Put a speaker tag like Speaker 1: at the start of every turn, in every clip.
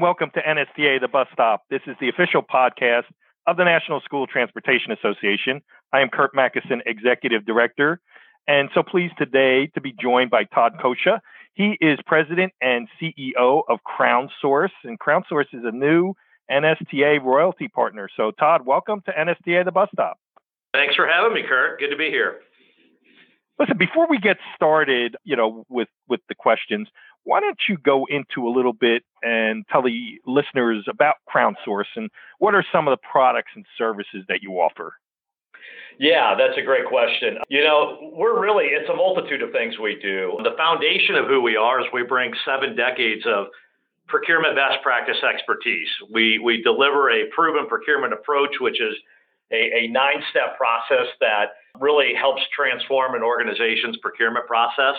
Speaker 1: and welcome to NSTA The Bus Stop. This is the official podcast of the National School Transportation Association. I am Curt Macysyn, Executive Director, and so pleased today to be joined by Todd Koca. He is President and CEO of Crown Source, and Crown Source is a new NSTA royalty partner. So, Todd, welcome to NSTA The Bus Stop.
Speaker 2: Thanks for having me, Curt. Good to be here.
Speaker 1: Listen, before we get started, you know, with with the questions, why don't you go into a little bit and tell the listeners about Crown Source and what are some of the products and services that you offer?
Speaker 2: Yeah, that's a great question. You know, we're really, it's a multitude of things we do. The foundation of who we are is we bring seven decades of procurement best practice expertise. We, we deliver a proven procurement approach, which is a, a nine step process that really helps transform an organization's procurement process.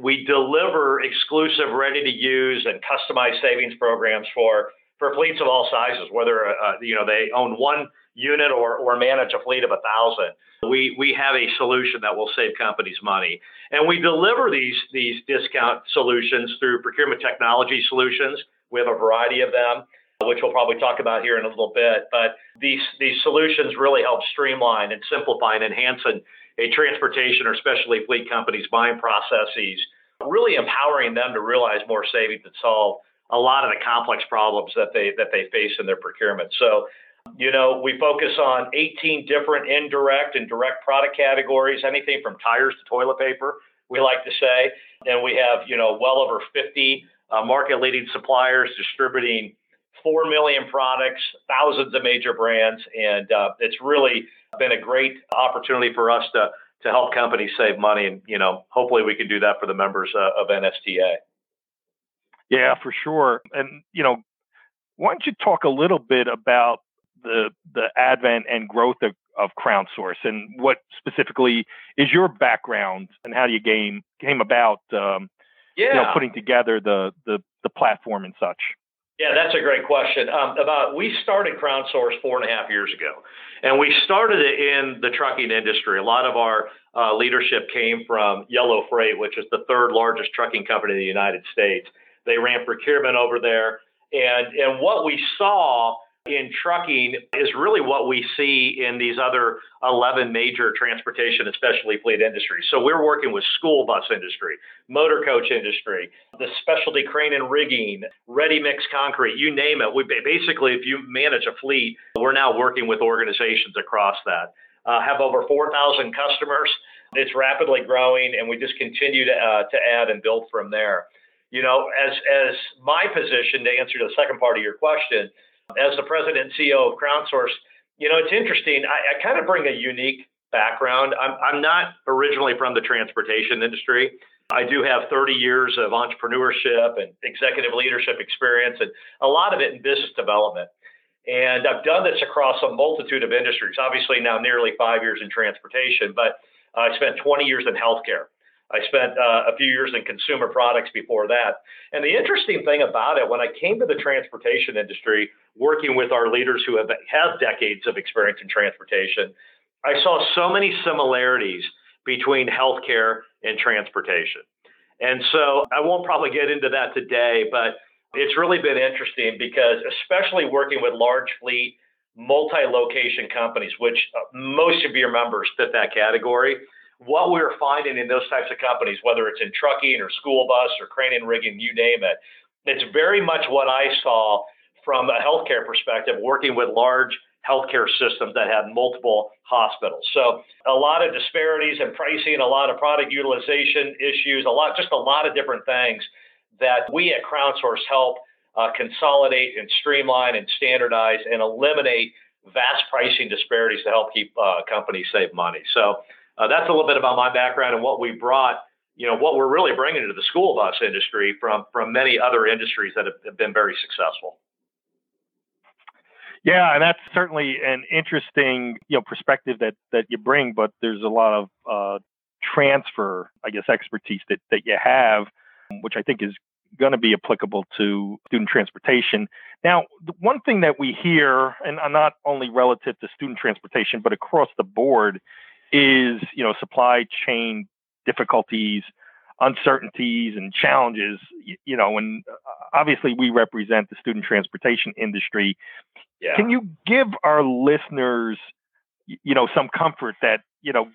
Speaker 2: We deliver exclusive, ready to use, and customized savings programs for, for fleets of all sizes, whether uh, you know they own one unit or, or manage a fleet of a thousand. We, we have a solution that will save companies money. And we deliver these, these discount solutions through procurement technology solutions. We have a variety of them, which we'll probably talk about here in a little bit. But these, these solutions really help streamline and simplify and enhance an, a transportation or specialty fleet company's buying processes, really empowering them to realize more savings and solve a lot of the complex problems that they that they face in their procurement. So, you know, we focus on 18 different indirect and direct product categories, anything from tires to toilet paper. We like to say, and we have you know well over 50 uh, market leading suppliers distributing 4 million products, thousands of major brands, and uh, it's really been a great opportunity for us to to help companies save money, and you know, hopefully we can do that for the members uh, of NSTA.
Speaker 1: Yeah, for sure. And you know, why don't you talk a little bit about the the advent and growth of, of Crown Source and what specifically is your background and how do you game came about um,
Speaker 2: yeah.
Speaker 1: you know, putting together the, the the platform and such?
Speaker 2: Yeah, that's a great question. Um, about we started Crown Source four and a half years ago, and we started it in the trucking industry. A lot of our uh, leadership came from Yellow Freight, which is the third largest trucking company in the United States. They ran procurement over there, and and what we saw in trucking is really what we see in these other 11 major transportation, especially fleet industries. So we're working with school bus industry, motor coach industry, the specialty crane and rigging, ready mix concrete, you name it. We basically, if you manage a fleet, we're now working with organizations across that. Uh, have over 4,000 customers. It's rapidly growing, and we just continue to uh, to add and build from there. You know, as as my position to answer the second part of your question as the president and CEO of Crown Source, you know, it's interesting. I, I kind of bring a unique background. I'm, I'm not originally from the transportation industry. I do have 30 years of entrepreneurship and executive leadership experience, and a lot of it in business development. And I've done this across a multitude of industries. Obviously, now nearly five years in transportation, but I spent 20 years in healthcare. I spent uh, a few years in consumer products before that. And the interesting thing about it, when I came to the transportation industry, working with our leaders who have, have decades of experience in transportation, I saw so many similarities between healthcare and transportation. And so I won't probably get into that today, but it's really been interesting because, especially working with large fleet, multi location companies, which uh, most of your members fit that category what we're finding in those types of companies, whether it's in trucking or school bus or crane and rigging, you name it, it's very much what I saw from a healthcare perspective, working with large healthcare systems that have multiple hospitals. So a lot of disparities in pricing, a lot of product utilization issues, a lot, just a lot of different things that we at Crown Source help uh, consolidate and streamline and standardize and eliminate vast pricing disparities to help keep uh, companies save money. So uh, that's a little bit about my background and what we brought, you know, what we're really bringing to the school bus industry from from many other industries that have, have been very successful.
Speaker 1: Yeah, and that's certainly an interesting, you know, perspective that that you bring. But there's a lot of uh, transfer, I guess, expertise that that you have, which I think is going to be applicable to student transportation. Now, one thing that we hear, and not only relative to student transportation, but across the board, is you know supply chain difficulties, uncertainties, and challenges. You, you know, and uh, obviously we represent the student transportation industry.
Speaker 2: Yeah.
Speaker 1: Can you give our listeners, you know, some comfort that you know,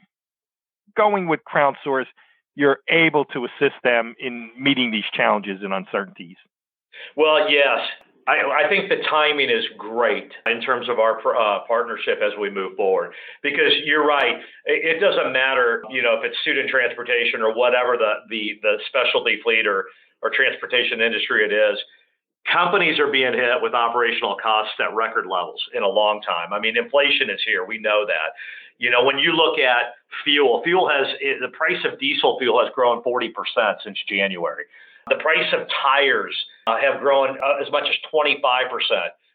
Speaker 1: going with CrownSource you're able to assist them in meeting these challenges and uncertainties?
Speaker 2: Well, yes. I, I think the timing is great in terms of our uh, partnership as we move forward. Because you're right, it, it doesn't matter, you know, if it's student transportation or whatever the the, the specialty fleet or or transportation industry it is companies are being hit with operational costs at record levels in a long time. I mean, inflation is here. We know that. You know, when you look at fuel, fuel has the price of diesel fuel has grown 40% since January. The price of tires uh, have grown uh, as much as 25%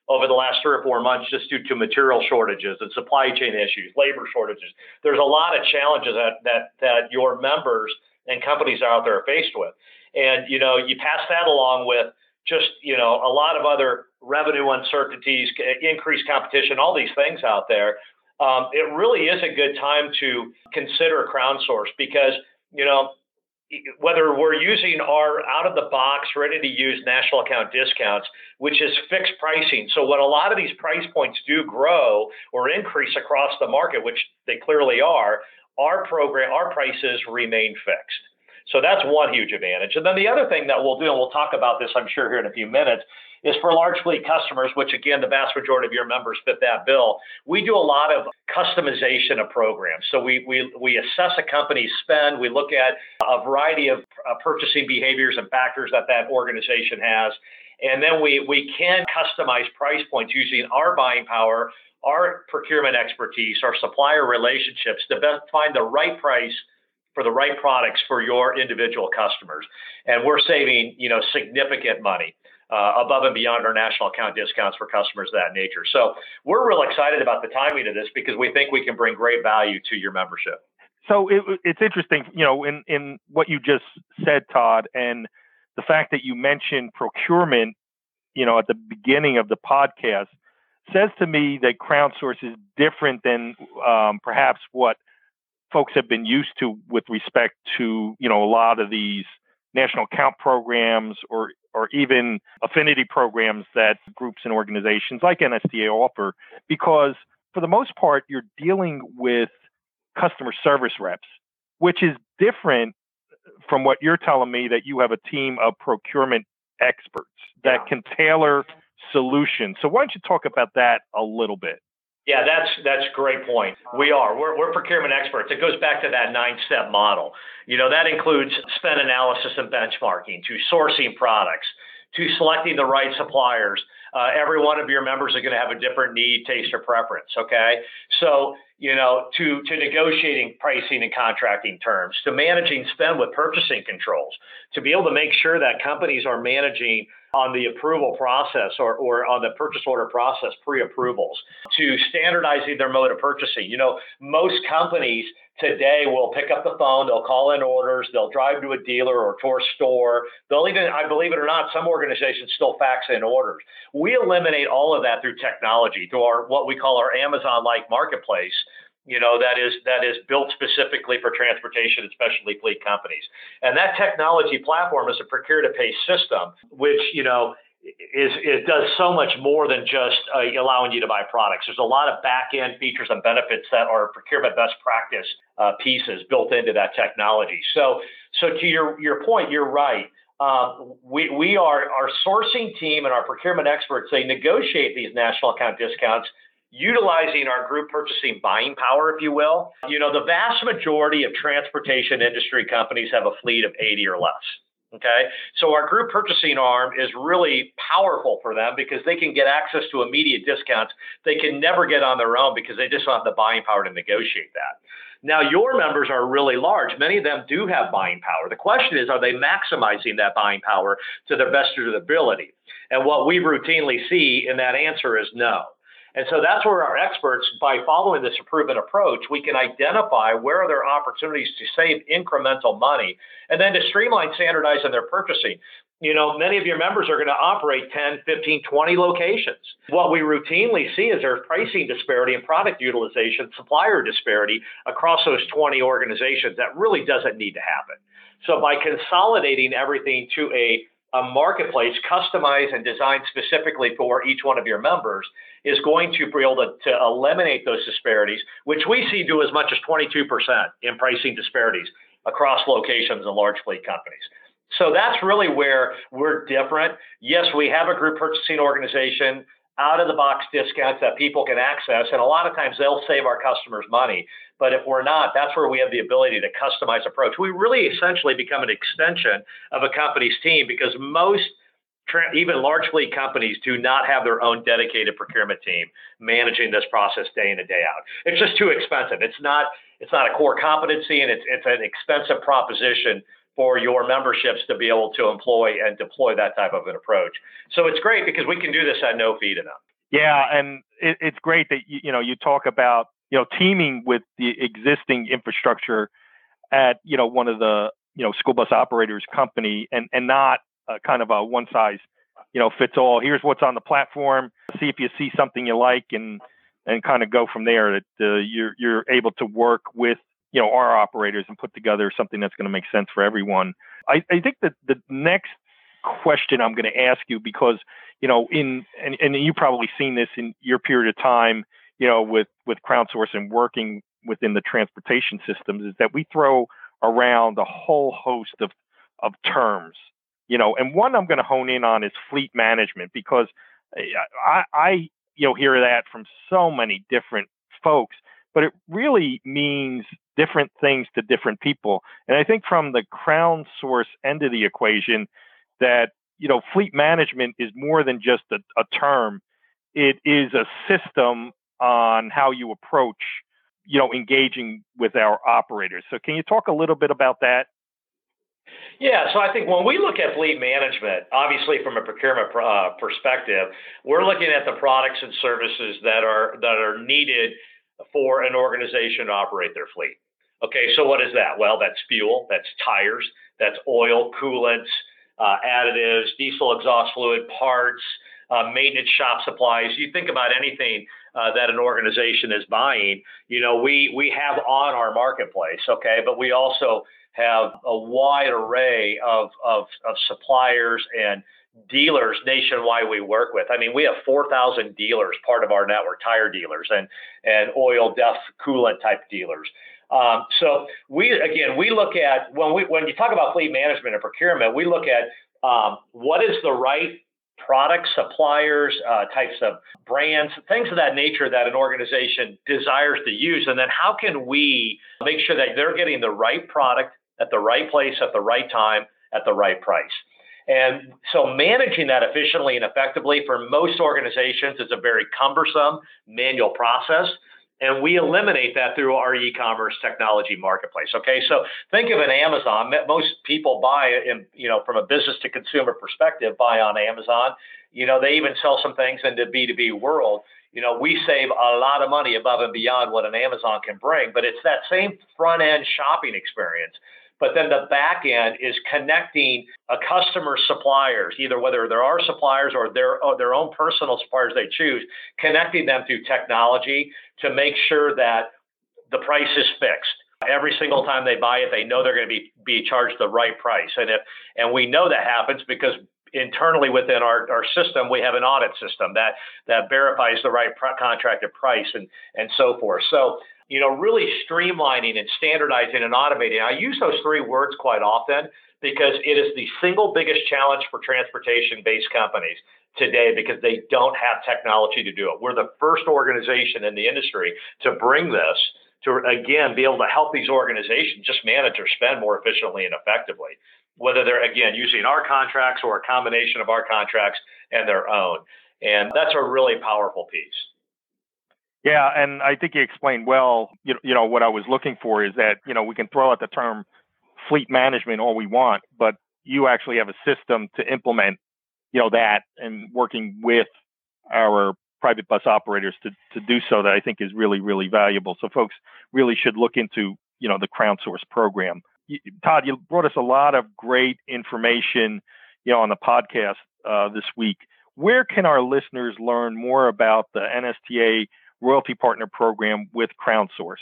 Speaker 2: over the last three or four months just due to material shortages and supply chain issues, labor shortages. There's a lot of challenges that that that your members and companies out there are faced with. And you know, you pass that along with just you know a lot of other revenue uncertainties, increased competition, all these things out there. Um, it really is a good time to consider CrownSource because you know whether we're using our out of the box, ready to use national account discounts, which is fixed pricing. So when a lot of these price points do grow or increase across the market, which they clearly are, our program, our prices remain fixed. So that's one huge advantage. And then the other thing that we'll do, and we'll talk about this, I'm sure, here in a few minutes, is for large fleet customers, which again, the vast majority of your members fit that bill. We do a lot of customization of programs. So we, we, we assess a company's spend. We look at a variety of uh, purchasing behaviors and factors that that organization has. And then we, we can customize price points using our buying power, our procurement expertise, our supplier relationships to find the right price for the right products for your individual customers. And we're saving, you know, significant money. Uh, above and beyond our national account discounts for customers of that nature. So we're real excited about the timing of this because we think we can bring great value to your membership.
Speaker 1: So it, it's interesting, you know, in, in what you just said, Todd, and the fact that you mentioned procurement, you know, at the beginning of the podcast says to me that CrownSource is different than um, perhaps what folks have been used to with respect to you know a lot of these national account programs or or even affinity programs that groups and organizations like NSTA offer because for the most part you're dealing with customer service reps which is different from what you're telling me that you have a team of procurement experts that yeah. can tailor solutions so why don't you talk about that a little bit
Speaker 2: yeah, that's that's a great point. We are. We're, we're procurement experts. It goes back to that nine step model. You know, that includes spend analysis and benchmarking, to sourcing products, to selecting the right suppliers. Uh, every one of your members are going to have a different need, taste, or preference. Okay, so you know, to to negotiating pricing and contracting terms, to managing spend with purchasing controls, to be able to make sure that companies are managing on the approval process or, or on the purchase order process pre-approvals, to standardizing their mode of purchasing. You know, most companies today will pick up the phone, they'll call in orders, they'll drive to a dealer or to a store. They'll even, I believe it or not, some organizations still fax in orders. We eliminate all of that through technology, through our what we call our Amazon-like marketplace. You know that is that is built specifically for transportation and specialty fleet companies, and that technology platform is a procure to pay system, which you know is it does so much more than just uh, allowing you to buy products. There's a lot of back end features and benefits that are procurement best practice uh, pieces built into that technology. So, so to your your point, you're right. Um, we we are our sourcing team and our procurement experts. They negotiate these national account discounts utilizing our group purchasing buying power, if you will. You know, the vast majority of transportation industry companies have a fleet of 80 or less. Okay. So our group purchasing arm is really powerful for them because they can get access to immediate discounts they can never get on their own because they just don't have the buying power to negotiate that. Now, your members are really large. Many of them do have buying power. The question is, are they maximizing that buying power to their best of their ability? And what we routinely see in that answer is no. And so that's where our experts, by following this proven approach, we can identify where are there opportunities to save incremental money and then to streamline, standardize in their purchasing. You know, many of your members are going to operate 10, 15, 20 locations. What we routinely see is there's pricing disparity and product utilization, supplier disparity across those 20 organizations that really doesn't need to happen. So by consolidating everything to a a marketplace customized and designed specifically for each one of your members is going to be able to, to eliminate those disparities, which we see do as much as 22% in pricing disparities across locations and large fleet companies. So that's really where we're different. Yes, we have a group purchasing organization out of the box discounts that people can access. And a lot of times they'll save our customers money. But if we're not, that's where we have the ability to customize approach. We really essentially become an extension of a company's team because most even large fleet companies do not have their own dedicated procurement team managing this process day in and day out. It's just too expensive. It's not it's not a core competency and it's it's an expensive proposition for your memberships to be able to employ and deploy that type of an approach. So it's great because we can do this at no fee to them.
Speaker 1: Yeah, and it, it's great that you, you know you talk about you know teaming with the existing infrastructure at you know one of the you know school bus operators company and and not a, kind of a one size you know fits all. Here's what's on the platform. See if you see something you like and and kind of go from there. That uh, you're you're able to work with you know our operators and put together something that's going to make sense for everyone. I, I think that the next question I'm going to ask you because you know in and, and you've probably seen this in your period of time you know with with CrownSource and working within the transportation systems is that we throw around a whole host of of terms you know and one I'm going to hone in on is fleet management because eh, I, I you know hear that from so many different folks but it really means different things to different people. And I think from the crown source end of the equation, that you know, fleet management is more than just a, a term. It is a system on how you approach, you know, engaging with our operators. So, can you talk a little bit about that?
Speaker 2: Yeah, so I think when we look at fleet management, obviously from a procurement uh, perspective, we're looking at the products and services that are that are needed for an organization to operate their fleet. Okay, so what is that? Well, that's fuel, that's tires, that's oil, coolants, uh, additives, diesel exhaust fluid, parts, uh, maintenance shop supplies. You think about anything uh, that an organization is buying, you know, we, we have on our marketplace, okay, but we also have a wide array of, of, of suppliers and dealers nationwide we work with. I mean, we have 4,000 dealers part of our network, tire dealers and, and oil, def, coolant type dealers. Um, so we again we look at when we when you talk about fleet management and procurement, we look at um, what is the right product suppliers, uh, types of brands, things of that nature that an organization desires to use, and then how can we make sure that they're getting the right product at the right place at the right time at the right price. And so managing that efficiently and effectively for most organizations is a very cumbersome manual process. And we eliminate that through our e-commerce technology marketplace. Okay, so think of an Amazon. Most people buy, in, you know, from a business to consumer perspective, buy on Amazon. You know, they even sell some things in the B2B world. You know, we save a lot of money above and beyond what an Amazon can bring, but it's that same front end shopping experience but then the back end is connecting a customer suppliers, either whether they're our suppliers or their, or their own personal suppliers they choose, connecting them through technology to make sure that the price is fixed. Every single time they buy it, they know they're going to be, be charged the right price. And if and we know that happens because internally within our, our system, we have an audit system that that verifies the right contracted price and and so forth. So you know, really streamlining and standardizing and automating. I use those three words quite often because it is the single biggest challenge for transportation based companies today because they don't have technology to do it. We're the first organization in the industry to bring this to again be able to help these organizations just manage or spend more efficiently and effectively, whether they're again using our contracts or a combination of our contracts and their own. And that's a really powerful piece.
Speaker 1: Yeah, and I think you explained well. You, you know what I was looking for is that you know we can throw out the term fleet management all we want, but you actually have a system to implement you know that and working with our private bus operators to to do so that I think is really really valuable. So folks really should look into you know the Crown Source program. Todd, you brought us a lot of great information you know on the podcast uh, this week. Where can our listeners learn more about the NSTA Royalty Partner Program with Crown Source?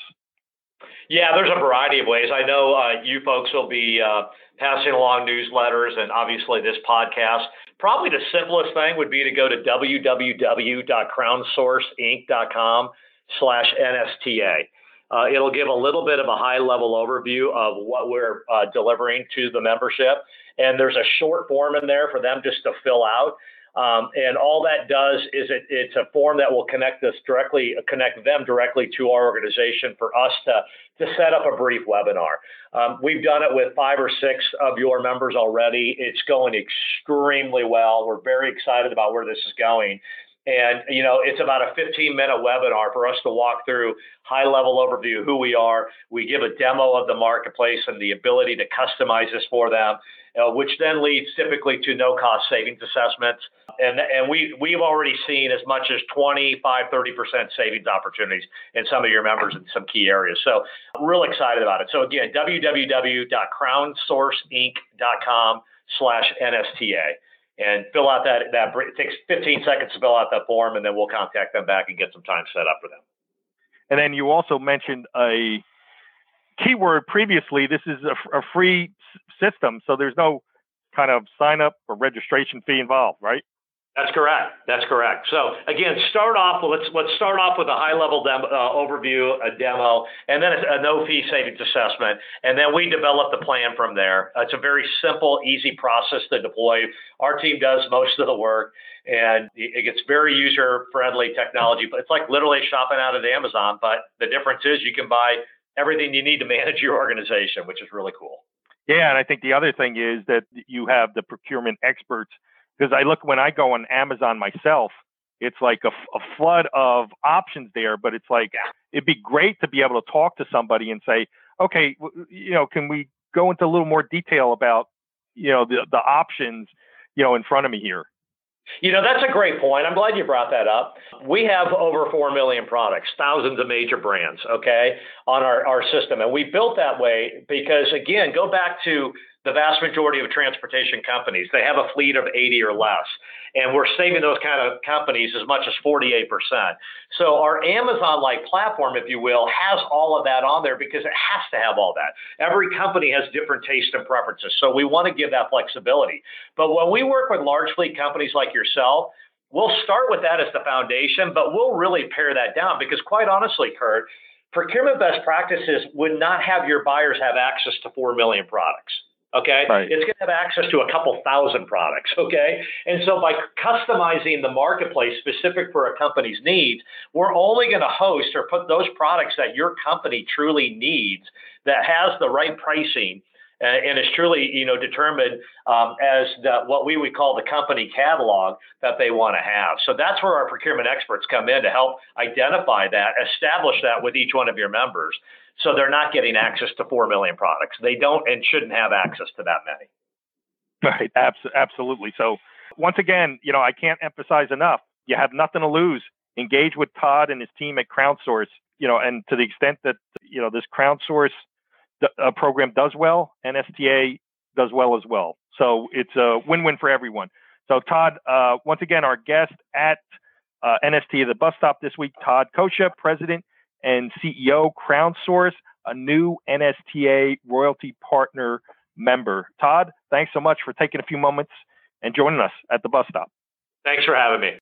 Speaker 2: Yeah, there's a variety of ways. I know uh, you folks will be uh, passing along newsletters and obviously this podcast. Probably the simplest thing would be to go to www.crownsourceinc.com slash NSTA. Uh, it'll give a little bit of a high level overview of what we're uh, delivering to the membership. And there's a short form in there for them just to fill out. Um, and all that does is it, it's a form that will connect us directly, connect them directly to our organization for us to, to set up a brief webinar. Um, we've done it with five or six of your members already. It's going extremely well. We're very excited about where this is going. And, you know, it's about a 15 minute webinar for us to walk through high level overview who we are. We give a demo of the marketplace and the ability to customize this for them, uh, which then leads typically to no cost savings assessments. And, and we, we've already seen as much as 25, 30% savings opportunities in some of your members in some key areas. So real excited about it. So again, www.crownsourceinc.com slash NSTA and fill out that that it takes 15 seconds to fill out that form, and then we'll contact them back and get some time set up for them.
Speaker 1: And then you also mentioned a keyword previously. This is a, a free system, so there's no kind of sign up or registration fee involved, right?
Speaker 2: That's correct. That's correct. So again, start off. Let's let's start off with a high level demo, uh, overview, a demo, and then a, a, no fee savings assessment, and then we develop the plan from there. Uh, it's a very simple, easy process to deploy. Our team does most of the work, and it gets very user friendly technology. But it's like literally shopping out of Amazon. But the difference is you can buy everything you need to manage your organization, which is really cool.
Speaker 1: Yeah, and I think the other thing is that you have the procurement experts because I look when I go on Amazon myself, it's like a, a flood of options there. But it's like it'd be great to be able to talk to somebody and say, okay, you know, can we go into a little more detail about you know the the options you know in front of me here.
Speaker 2: You know, that's a great point. I'm glad you brought that up. We have over 4 million products, thousands of major brands, okay, on our, our system. And we built that way because, again, go back to the vast majority of transportation companies. They have a fleet of 80 or less. And we're saving those kind of companies as much as 48%. So our Amazon like platform, if you will, has all of that on there because it has to have all that. Every company has different tastes and preferences. So we want to give that flexibility. But when we work with large fleet companies like yourself, we'll start with that as the foundation, but we'll really pare that down because quite honestly, Curt, procurement best practices would not have your buyers have access to 4 million products. Okay. Right. It's going to have access to a couple thousand products. Okay. And so by customizing the marketplace specific for a company's needs, we're only going to host or put those products that your company truly needs that has the right pricing and is truly, you know, determined um, as the, what we would call the company catalog that they want to have. So that's where our procurement experts come in to help identify that, establish that with each one of your members. So they're not getting access to 4 million products. They don't and shouldn't have access to that many.
Speaker 1: Right. Absolutely. So once again, you know, I can't emphasize enough. You have nothing to lose. Engage with Todd and his team at CrownSource, you know, and to the extent that, you know, this CrownSource uh, program does well, and NSTA does well as well. So it's a win-win for everyone. So Todd, uh, once again, our guest at uh, NSTA, the bus stop this week, Todd Koca, President and CEO, CrownSource, a new NSTA royalty partner member. Todd, thanks so much for taking a few moments and joining us at the bus stop.
Speaker 2: Thanks for having me.